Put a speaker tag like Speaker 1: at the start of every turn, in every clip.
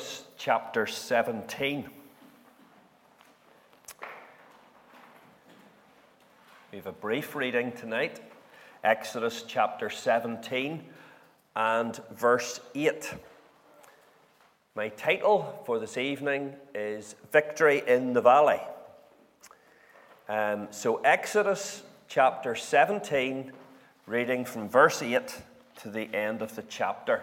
Speaker 1: Exodus chapter 17. We have a brief reading tonight Exodus chapter 17 and verse 8. My title for this evening is Victory in the Valley. Um, so, Exodus chapter 17, reading from verse 8 to the end of the chapter.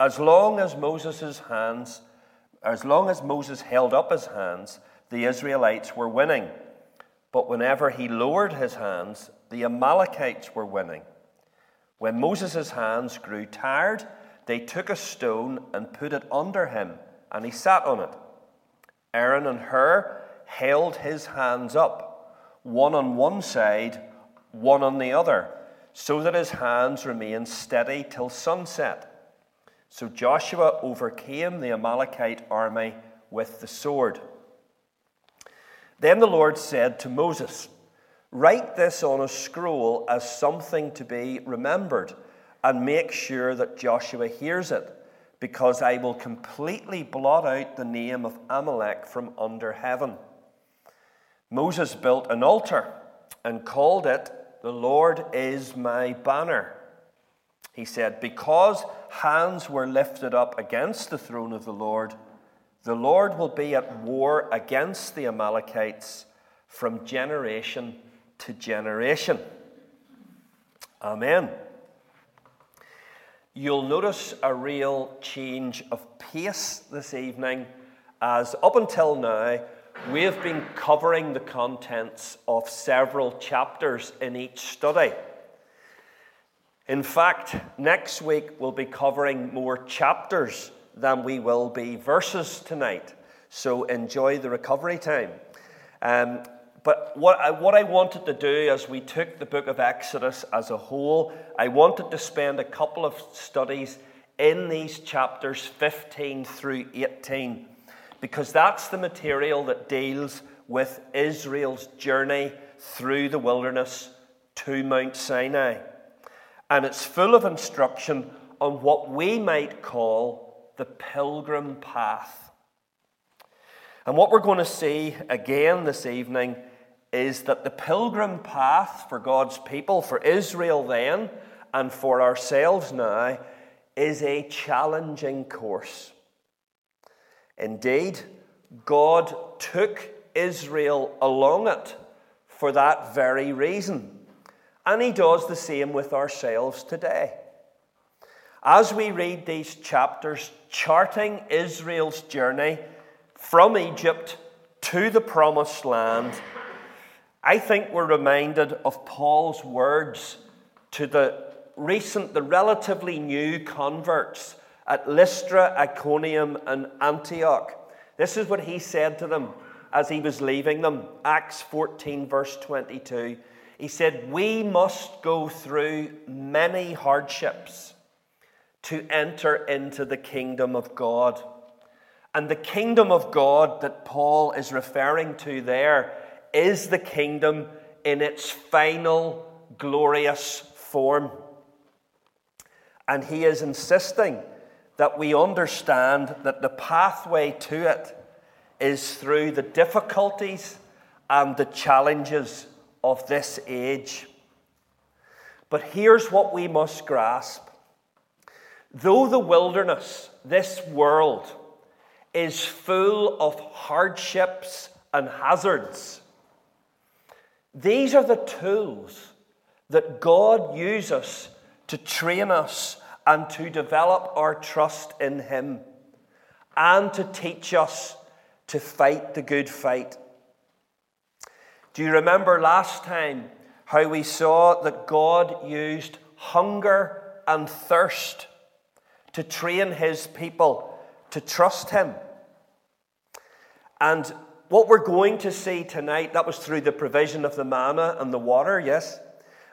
Speaker 1: As long as Moses' hands, as long as Moses held up his hands, the Israelites were winning. But whenever he lowered his hands, the Amalekites were winning. When Moses' hands grew tired, they took a stone and put it under him, and he sat on it. Aaron and Hur held his hands up, one on one side, one on the other, so that his hands remained steady till sunset. So Joshua overcame the Amalekite army with the sword. Then the Lord said to Moses, Write this on a scroll as something to be remembered, and make sure that Joshua hears it, because I will completely blot out the name of Amalek from under heaven. Moses built an altar and called it, The Lord is my banner. He said, Because hands were lifted up against the throne of the Lord, the Lord will be at war against the Amalekites from generation to generation. Amen. You'll notice a real change of pace this evening, as up until now, we have been covering the contents of several chapters in each study. In fact, next week we'll be covering more chapters than we will be verses tonight. So enjoy the recovery time. Um, but what I, what I wanted to do as we took the book of Exodus as a whole, I wanted to spend a couple of studies in these chapters 15 through 18, because that's the material that deals with Israel's journey through the wilderness to Mount Sinai and it's full of instruction on what we might call the pilgrim path. And what we're going to see again this evening is that the pilgrim path for God's people, for Israel then, and for ourselves now, is a challenging course. Indeed, God took Israel along it for that very reason. And he does the same with ourselves today. As we read these chapters, charting Israel's journey from Egypt to the promised land, I think we're reminded of Paul's words to the recent, the relatively new converts at Lystra, Iconium, and Antioch. This is what he said to them as he was leaving them. Acts 14, verse 22. He said, We must go through many hardships to enter into the kingdom of God. And the kingdom of God that Paul is referring to there is the kingdom in its final glorious form. And he is insisting that we understand that the pathway to it is through the difficulties and the challenges of this age. But here's what we must grasp though the wilderness, this world, is full of hardships and hazards, these are the tools that God uses to train us and to develop our trust in Him and to teach us to fight the good fight do you remember last time how we saw that God used hunger and thirst to train his people to trust him. And what we're going to see tonight, that was through the provision of the manna and the water, yes?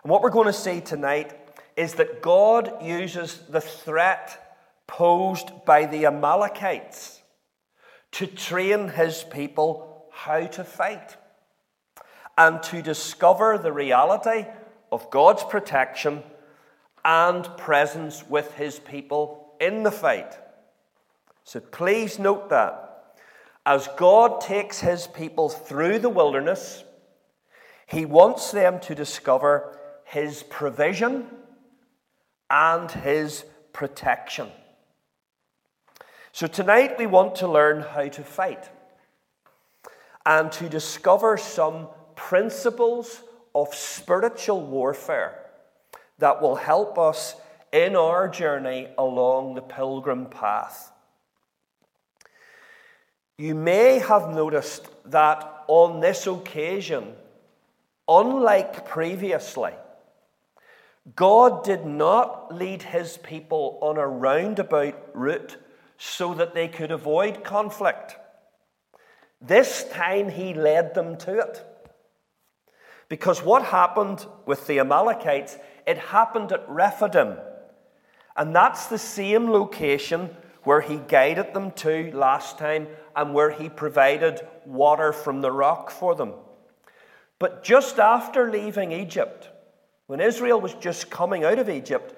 Speaker 1: And what we're going to see tonight is that God uses the threat posed by the Amalekites to train his people how to fight and to discover the reality of God's protection and presence with his people in the fight. So please note that. As God takes his people through the wilderness, he wants them to discover his provision and his protection. So tonight we want to learn how to fight and to discover some principles of spiritual warfare that will help us in our journey along the pilgrim path. You may have noticed that on this occasion, unlike previously, God did not lead his people on a roundabout route so that they could avoid conflict. This time he led them to it. Because what happened with the Amalekites, it happened at Rephidim. And that's the same location where he guided them to last time and where he provided water from the rock for them. But just after leaving Egypt, when Israel was just coming out of Egypt,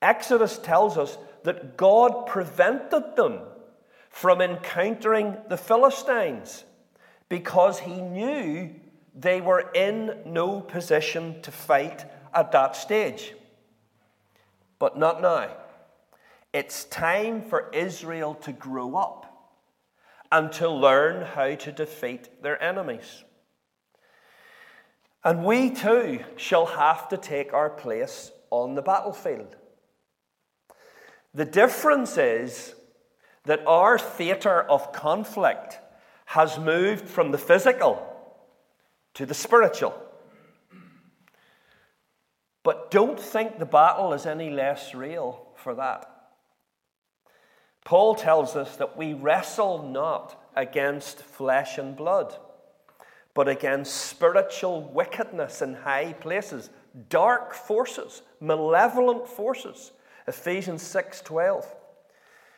Speaker 1: Exodus tells us that God prevented them from encountering the Philistines because he knew they were in no position to fight at that stage. But not now. It's time for Israel to grow up and to learn how to defeat their enemies. And we too shall have to take our place on the battlefield. The difference is that our theatre of conflict has moved from the physical to the spiritual. But don't think the battle is any less real for that. Paul tells us that we wrestle not against flesh and blood, but against spiritual wickedness in high places, dark forces, malevolent forces. Ephesians 6:12.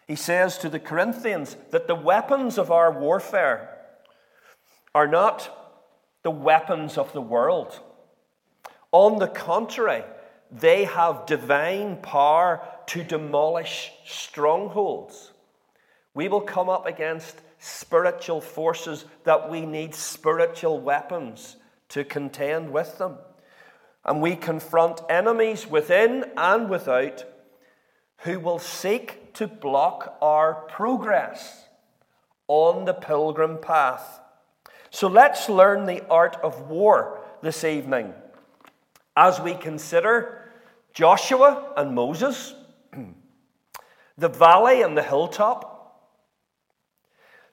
Speaker 1: He says to the Corinthians that the weapons of our warfare are not the weapons of the world. On the contrary, they have divine power to demolish strongholds. We will come up against spiritual forces that we need spiritual weapons to contend with them. And we confront enemies within and without who will seek to block our progress on the pilgrim path. So let's learn the art of war this evening as we consider Joshua and Moses, the valley and the hilltop,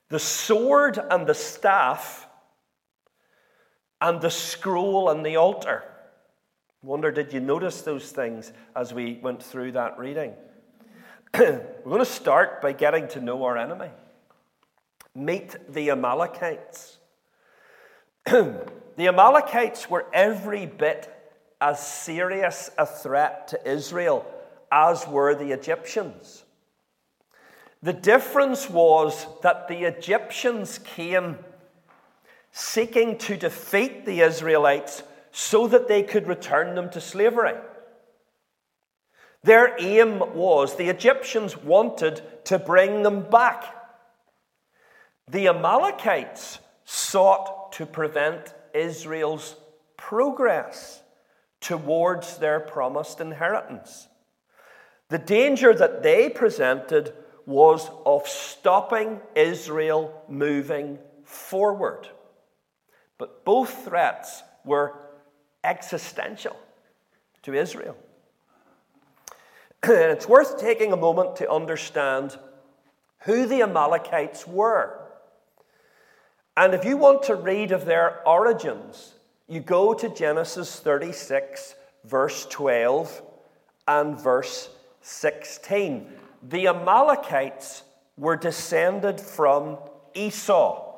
Speaker 1: the sword and the staff, and the scroll and the altar. Wonder, did you notice those things as we went through that reading? We're going to start by getting to know our enemy. Meet the Amalekites. the Amalekites were every bit as serious a threat to Israel as were the Egyptians. The difference was that the Egyptians came seeking to defeat the Israelites so that they could return them to slavery. Their aim was the Egyptians wanted to bring them back. The Amalekites sought to prevent Israel's progress towards their promised inheritance. The danger that they presented was of stopping Israel moving forward. But both threats were existential to Israel. and it's worth taking a moment to understand who the Amalekites were. And if you want to read of their origins, you go to Genesis 36, verse 12 and verse 16. the Amalekites were descended from Esau.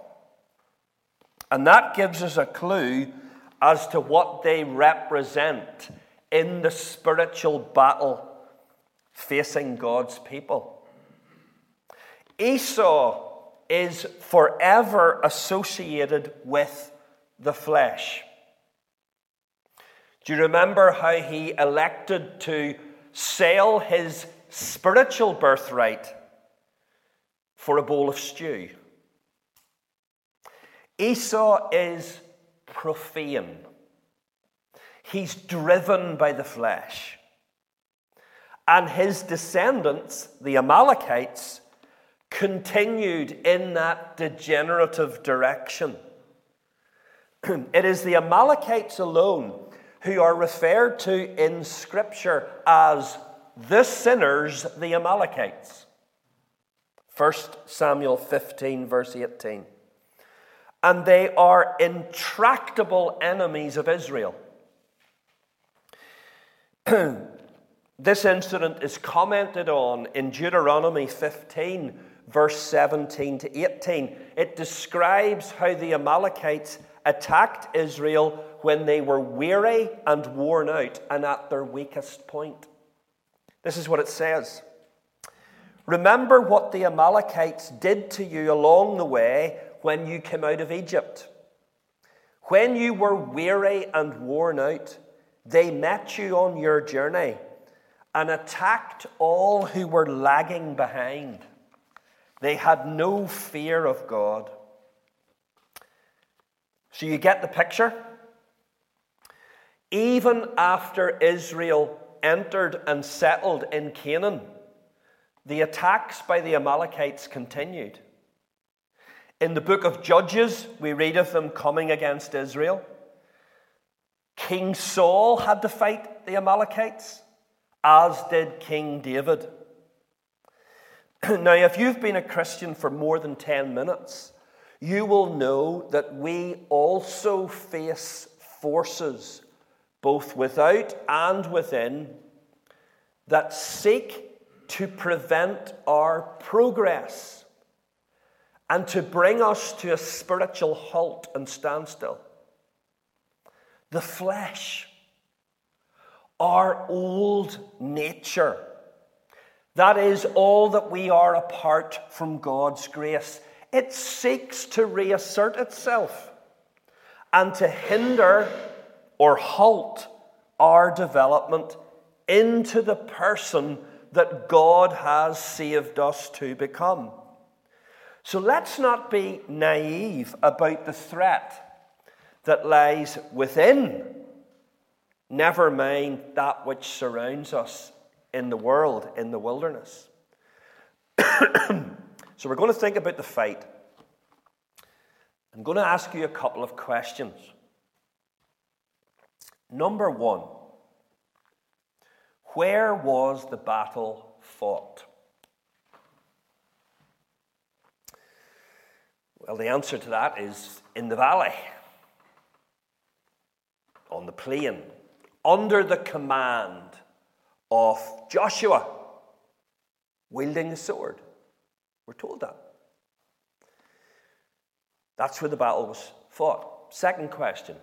Speaker 1: And that gives us a clue as to what they represent in the spiritual battle facing God's people. Esau is forever associated with the flesh. Do you remember how he elected to sell his spiritual birthright for a bowl of stew? Esau is profane. He's driven by the flesh. And his descendants, the Amalekites, continued in that degenerative direction. it is the Amalekites alone who are referred to in Scripture as the sinners, the Amalekites. 1 Samuel 15, verse 18. And they are intractable enemies of Israel. this incident is commented on in Deuteronomy 15, verse 17 to 18. It describes how the Amalekites attacked Israel when they were weary and worn out and at their weakest point. This is what it says Remember what the Amalekites did to you along the way when you came out of Egypt. When you were weary and worn out, they met you on your journey and attacked all who were lagging behind. They had no fear of God. So you get the picture? Even after Israel entered and settled in Canaan, the attacks by the Amalekites continued. In the book of Judges, we read of them coming against Israel. King Saul had to fight the Amalekites, as did King David. now, if you've been a Christian for more than 10 minutes, you will know that we also face forces, both without and within, that seek to prevent our progress and to bring us to a spiritual halt and standstill. The flesh, our old nature, that is all that we are apart from God's grace. It seeks to reassert itself and to hinder or halt our development into the person that God has saved us to become. So let's not be naive about the threat that lies within, never mind that which surrounds us in the world, in the wilderness. so we're going to think about the fight. I'm going to ask you a couple of questions. Number one, where was the battle fought? Well, the answer to that is in the valley, on the plain, under the command of Joshua, wielding the sword. We're told that. That's where the battle was fought. Second question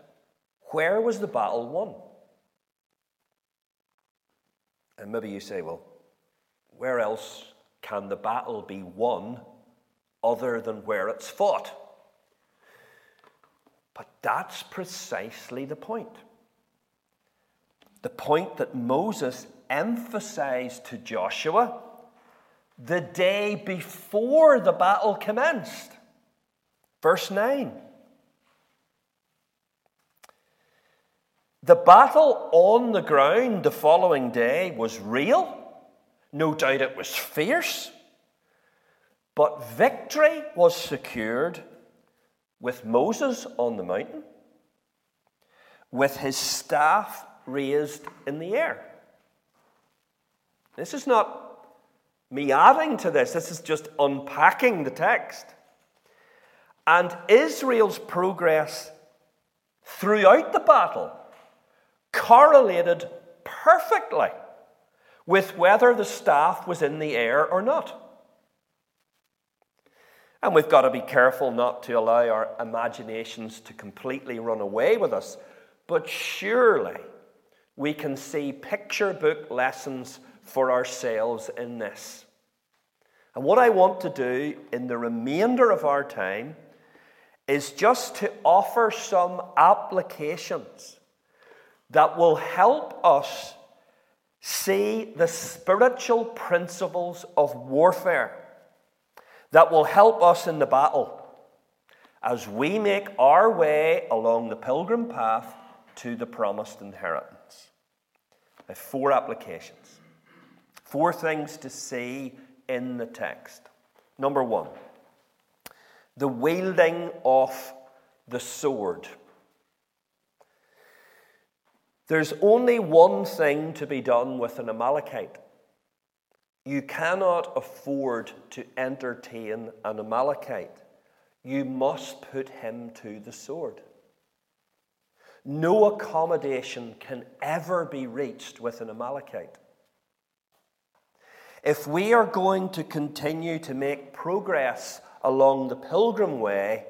Speaker 1: Where was the battle won? And maybe you say, well, where else can the battle be won other than where it's fought? But that's precisely the point. The point that Moses emphasized to Joshua the day before the battle commenced. Verse 9. The battle on the ground the following day was real. No doubt it was fierce. But victory was secured with Moses on the mountain, with his staff raised in the air. This is not me adding to this, this is just unpacking the text. And Israel's progress throughout the battle correlated perfectly with whether the staff was in the air or not. And we've got to be careful not to allow our imaginations to completely run away with us. But surely we can see picture book lessons for ourselves in this. And what I want to do in the remainder of our time is just to offer some applications that will help us see the spiritual principles of warfare that will help us in the battle as we make our way along the pilgrim path to the promised inheritance. I have four applications, four things to see in the text. Number one, the wielding of the sword. There's only one thing to be done with an Amalekite. You cannot afford to entertain an Amalekite. You must put him to the sword. No accommodation can ever be reached with an Amalekite. If we are going to continue to make progress along the pilgrim way,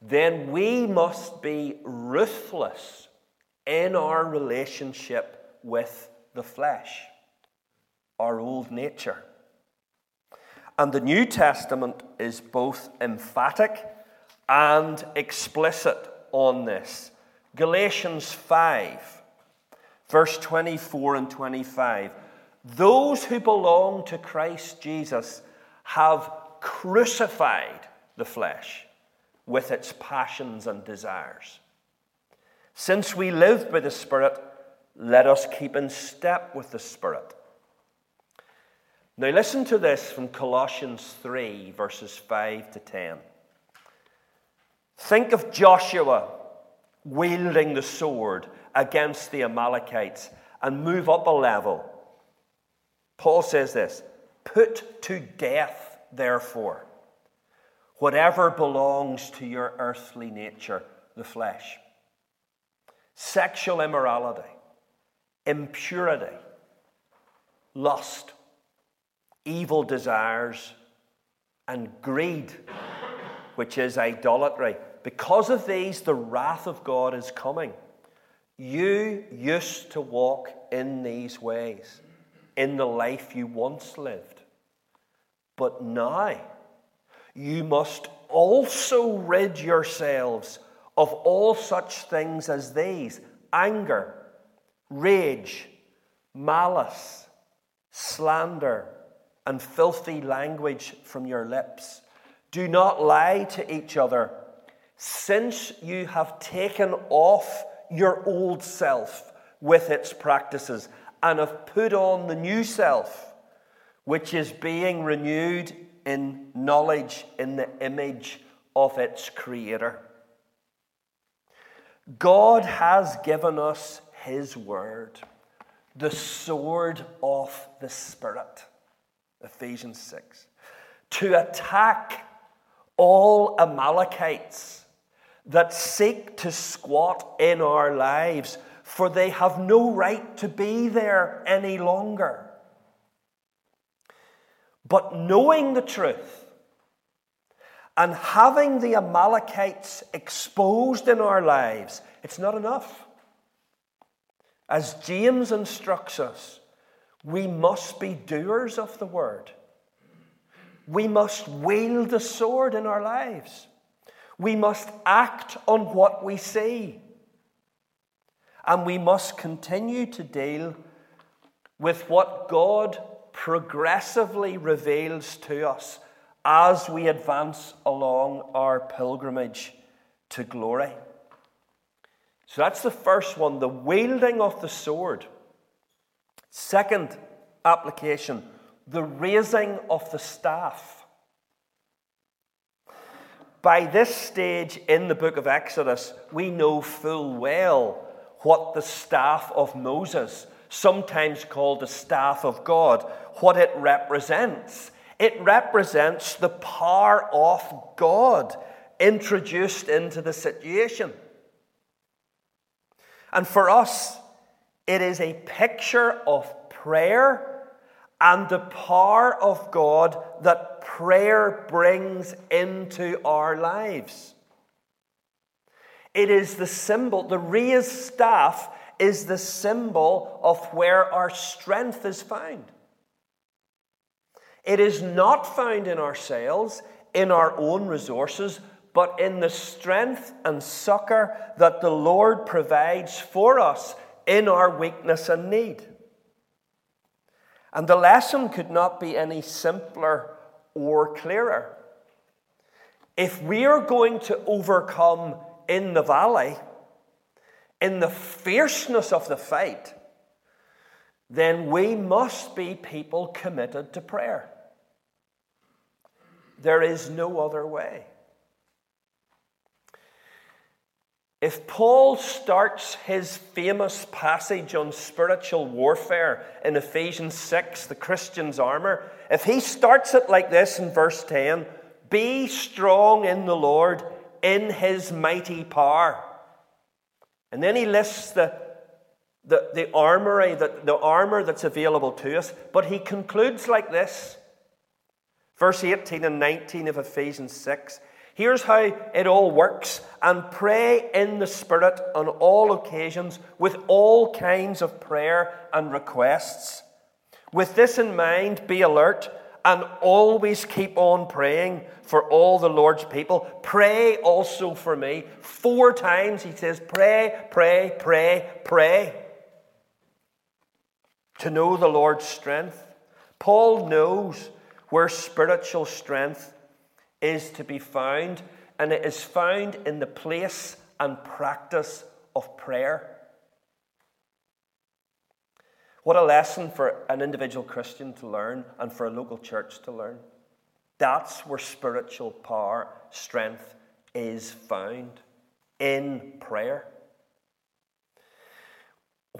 Speaker 1: then we must be ruthless in our relationship with the flesh our old nature. And the New Testament is both emphatic and explicit on this. Galatians 5, verse 24 and 25. Those who belong to Christ Jesus have crucified the flesh with its passions and desires. Since we live by the Spirit, let us keep in step with the Spirit. Now, listen to this from Colossians 3, verses 5 to 10. Think of Joshua wielding the sword against the Amalekites and move up a level. Paul says this Put to death, therefore, whatever belongs to your earthly nature, the flesh sexual immorality, impurity, lust evil desires, and greed, which is idolatry. Because of these, the wrath of God is coming. You used to walk in these ways in the life you once lived. But now, you must also rid yourselves of all such things as these anger, rage, malice, slander and filthy language from your lips. Do not lie to each other, since you have taken off your old self with its practices and have put on the new self, which is being renewed in knowledge in the image of its Creator. God has given us His Word, the sword of the Spirit. Ephesians 6. To attack all Amalekites that seek to squat in our lives, for they have no right to be there any longer. But knowing the truth and having the Amalekites exposed in our lives, it's not enough. As James instructs us, we must be doers of the word. We must wield the sword in our lives. We must act on what we see. And we must continue to deal with what God progressively reveals to us as we advance along our pilgrimage to glory. So that's the first one the wielding of the sword. Second application the raising of the staff. By this stage in the book of Exodus, we know full well what the staff of Moses, sometimes called the staff of God, what it represents. It represents the power of God introduced into the situation. And for us, it is a picture of prayer and the power of God that prayer brings into our lives. It is the symbol, the raised staff is the symbol of where our strength is found. It is not found in ourselves, in our own resources, but in the strength and succor that the Lord provides for us in our weakness and need. And the lesson could not be any simpler or clearer. If we are going to overcome in the valley, in the fierceness of the fight, then we must be people committed to prayer. There is no other way. If Paul starts his famous passage on spiritual warfare in Ephesians 6, the Christian's armor, if he starts it like this in verse 10 Be strong in the Lord, in his mighty power. And then he lists the, the, the armory, the, the armor that's available to us, but he concludes like this. Verse 18 and 19 of Ephesians 6 Here's how it all works and pray in the Spirit on all occasions with all kinds of prayer and requests. With this in mind, be alert and always keep on praying for all the Lord's people. Pray also for me. Four times he says, Pray, pray, pray, pray. To know the Lord's strength. Paul knows where spiritual strength is to be found, and it is found in the place and practice of prayer. What a lesson for an individual Christian to learn and for a local church to learn. That's where spiritual power, strength is found in prayer.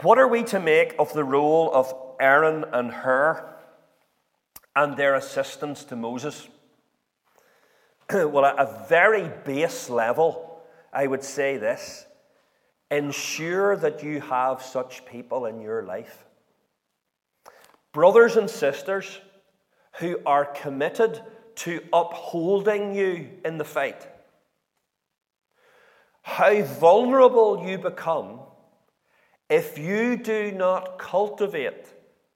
Speaker 1: What are we to make of the role of Aaron and Hur and their assistance to Moses? well, at a very base level, I would say this ensure that you have such people in your life. Brothers and sisters who are committed to upholding you in the fight. How vulnerable you become if you do not cultivate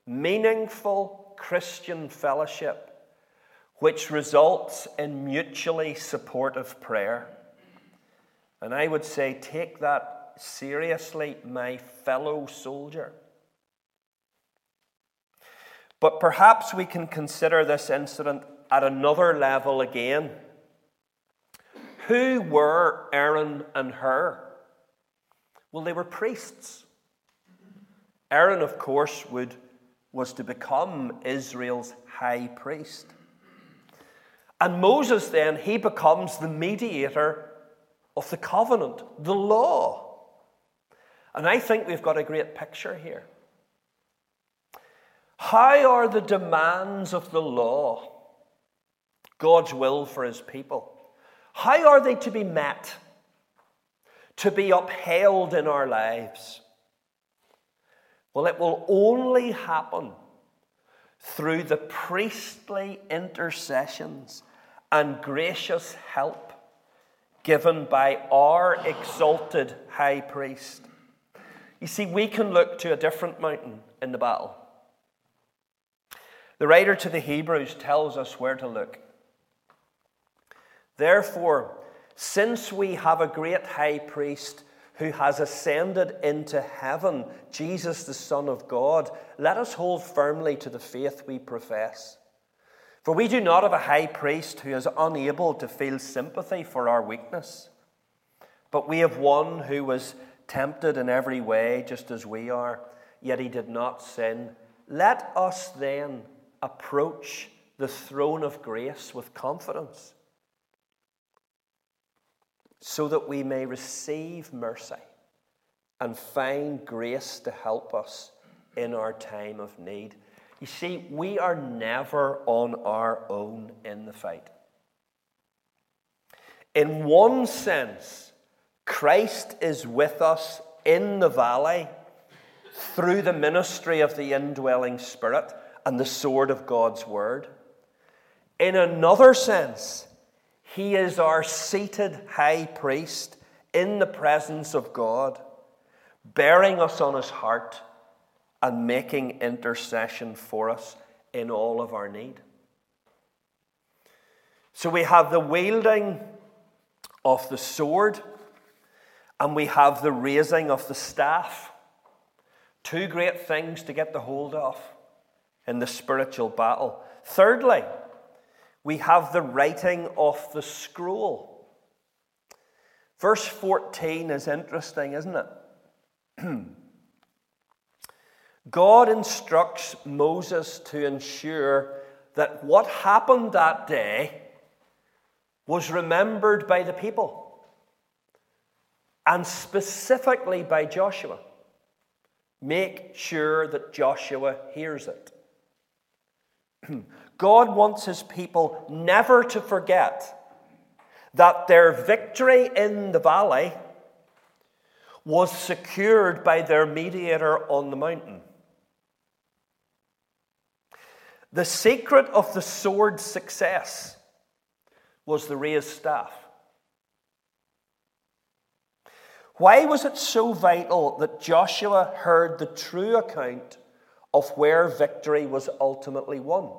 Speaker 1: meaningful Christian fellowship which results in mutually supportive prayer. And I would say, take that seriously, my fellow soldier. But perhaps we can consider this incident at another level again. Who were Aaron and Hur? Well, they were priests. Aaron, of course, would, was to become Israel's high priest. And Moses, then, he becomes the mediator of the covenant, the law. And I think we've got a great picture here. How are the demands of the law, God's will for his people, how are they to be met, to be upheld in our lives? Well, it will only happen through the priestly intercessions and gracious help given by our exalted high priest. You see, we can look to a different mountain in the battle. The writer to the Hebrews tells us where to look. Therefore, since we have a great high priest who has ascended into heaven, Jesus, the Son of God, let us hold firmly to the faith we profess. For we do not have a high priest who is unable to feel sympathy for our weakness, but we have one who was tempted in every way, just as we are, yet he did not sin. Let us then approach the throne of grace with confidence, so that we may receive mercy and find grace to help us in our time of need. You see, we are never on our own in the fight. In one sense, Christ is with us in the valley through the ministry of the indwelling Spirit, and the sword of God's word. In another sense, he is our seated high priest in the presence of God, bearing us on his heart and making intercession for us in all of our need. So we have the wielding of the sword and we have the raising of the staff. Two great things to get the hold of in the spiritual battle. Thirdly, we have the writing of the scroll. Verse 14 is interesting, isn't it? God instructs Moses to ensure that what happened that day was remembered by the people, and specifically by Joshua. Make sure that Joshua hears it. God wants his people never to forget that their victory in the valley was secured by their mediator on the mountain. The secret of the sword's success was the raised staff. Why was it so vital that Joshua heard the true account of where victory was ultimately won?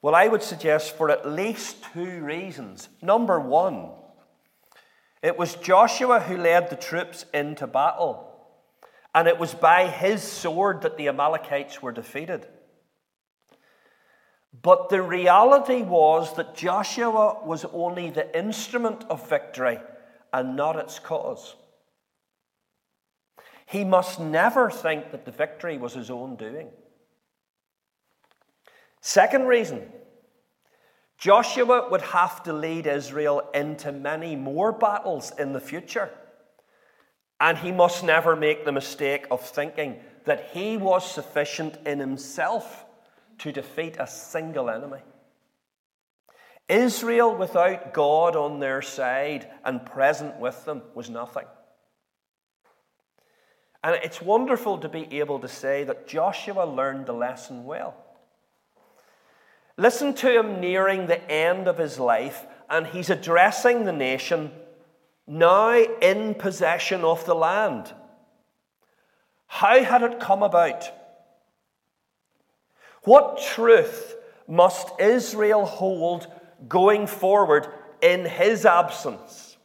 Speaker 1: Well, I would suggest for at least two reasons. Number one, it was Joshua who led the troops into battle, and it was by his sword that the Amalekites were defeated. But the reality was that Joshua was only the instrument of victory and not its cause. He must never think that the victory was his own doing. Second reason Joshua would have to lead Israel into many more battles in the future. And he must never make the mistake of thinking that he was sufficient in himself to defeat a single enemy. Israel without God on their side and present with them was nothing. And it's wonderful to be able to say that Joshua learned the lesson well. Listen to him nearing the end of his life, and he's addressing the nation now in possession of the land. How had it come about? What truth must Israel hold going forward in his absence?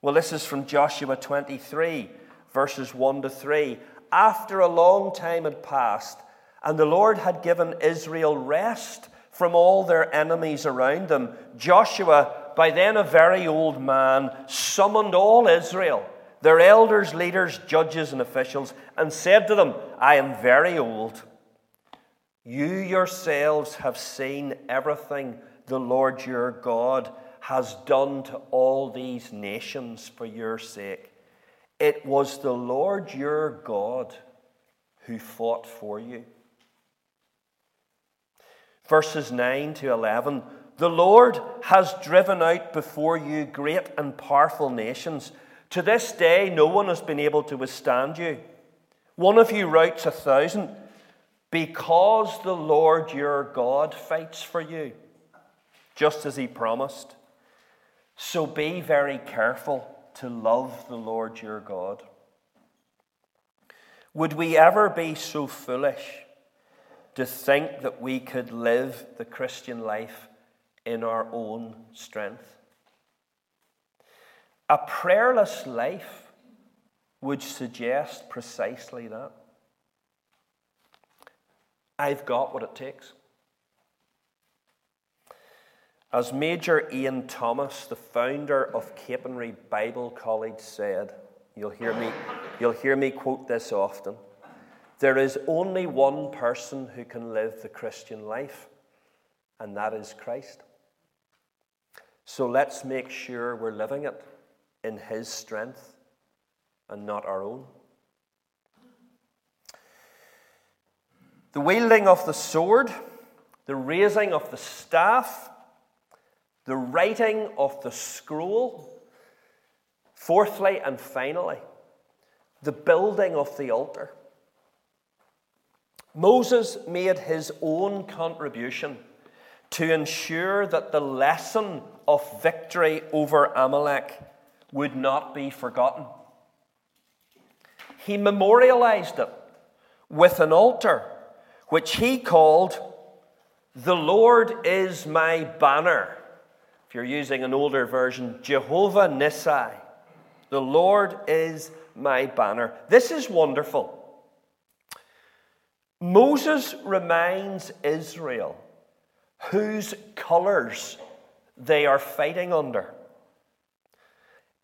Speaker 1: Well, this is from Joshua 23, verses 1 to 3. After a long time had passed, and the Lord had given Israel rest from all their enemies around them, Joshua, by then a very old man, summoned all Israel, their elders, leaders, judges, and officials, and said to them, I am very old. You yourselves have seen everything the Lord your God has done to all these nations for your sake. It was the Lord your God who fought for you. Verses 9 to 11 The Lord has driven out before you great and powerful nations. To this day, no one has been able to withstand you. One of you routs a thousand because the Lord your God fights for you, just as he promised. So be very careful to love the Lord your God. Would we ever be so foolish to think that we could live the Christian life in our own strength? A prayerless life would suggest precisely that. I've got what it takes. As Major Ian Thomas, the founder of Capernwray Bible College, said, you'll hear me, you'll hear me quote this often. There is only one person who can live the Christian life, and that is Christ. So let's make sure we're living it in His strength and not our own. the wielding of the sword, the raising of the staff, the writing of the scroll, fourthly and finally, the building of the altar. Moses made his own contribution to ensure that the lesson of victory over Amalek would not be forgotten. He memorialized it with an altar, which he called, The Lord is my banner. If you're using an older version, Jehovah Nissi. The Lord is my banner. This is wonderful. Moses reminds Israel whose colors they are fighting under.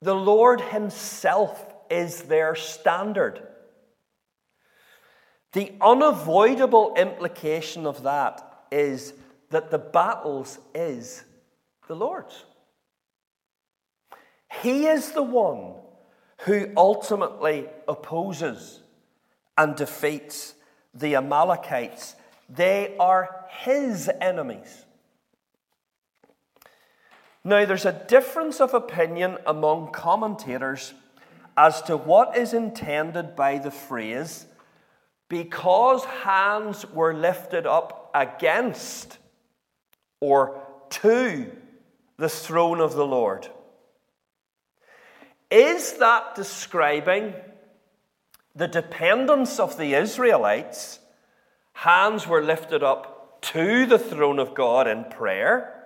Speaker 1: The Lord Himself is their standard. The unavoidable implication of that is that the battles is the Lord's. He is the one who ultimately opposes and defeats the Amalekites. They are his enemies. Now, there's a difference of opinion among commentators as to what is intended by the phrase, because hands were lifted up against or to the throne of the Lord. Is that describing the dependence of the Israelites? Hands were lifted up to the throne of God in prayer?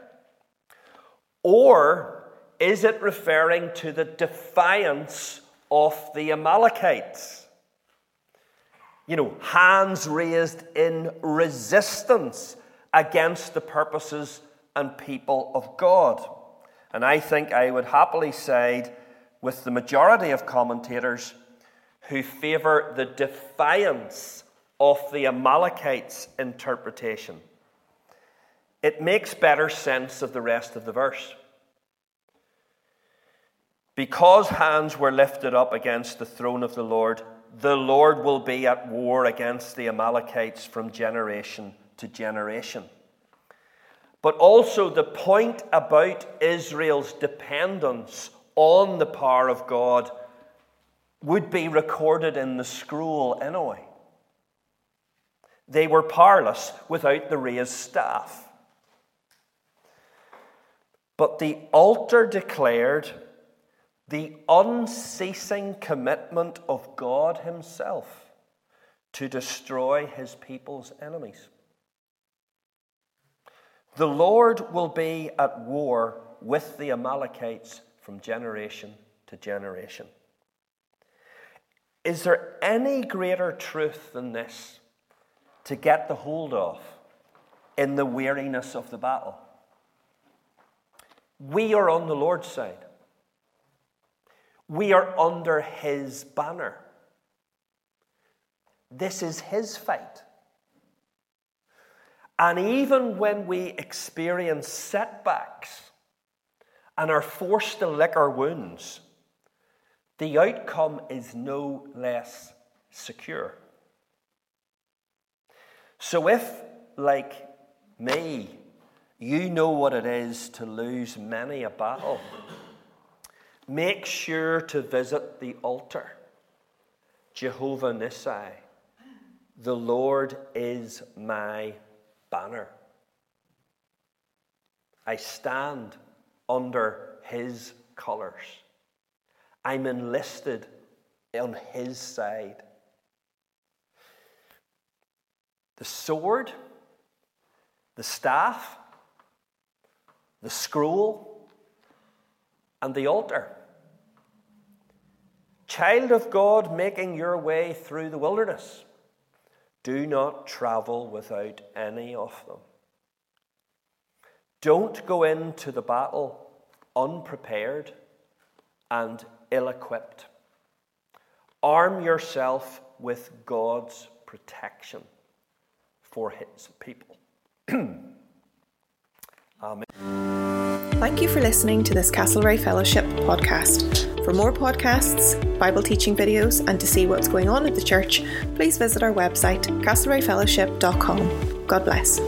Speaker 1: Or is it referring to the defiance of the Amalekites? You know, hands raised in resistance against the purposes and people of God. And I think I would happily side with the majority of commentators who favour the defiance of the Amalekites' interpretation. It makes better sense of the rest of the verse. Because hands were lifted up against the throne of the Lord, the Lord will be at war against the Amalekites from generation to generation. But also, the point about Israel's dependence on the power of God would be recorded in the scroll anyway. They were powerless without the raised staff. But the altar declared the unceasing commitment of God Himself to destroy His people's enemies. The Lord will be at war with the Amalekites from generation to generation. Is there any greater truth than this to get the hold of in the weariness of the battle? We are on the Lord's side. We are under His banner. This is His fight. And even when we experience setbacks and are forced to lick our wounds, the outcome is no less secure. So, if, like me, you know what it is to lose many a battle, make sure to visit the altar. Jehovah Nissi, the Lord is my banner. I stand under his colours. I'm enlisted on his side. The sword, the staff, the scroll, and the altar. Child of God, making your way through the wilderness, do not travel without any of them. Don't go into the battle unprepared and ill equipped. Arm yourself with God's protection for his people.
Speaker 2: Amen. Thank you for listening to this Castlereagh Fellowship podcast. For more podcasts, Bible teaching videos, and to see what's going on at the church, please visit our website, castlereaghfellowship.com. God bless.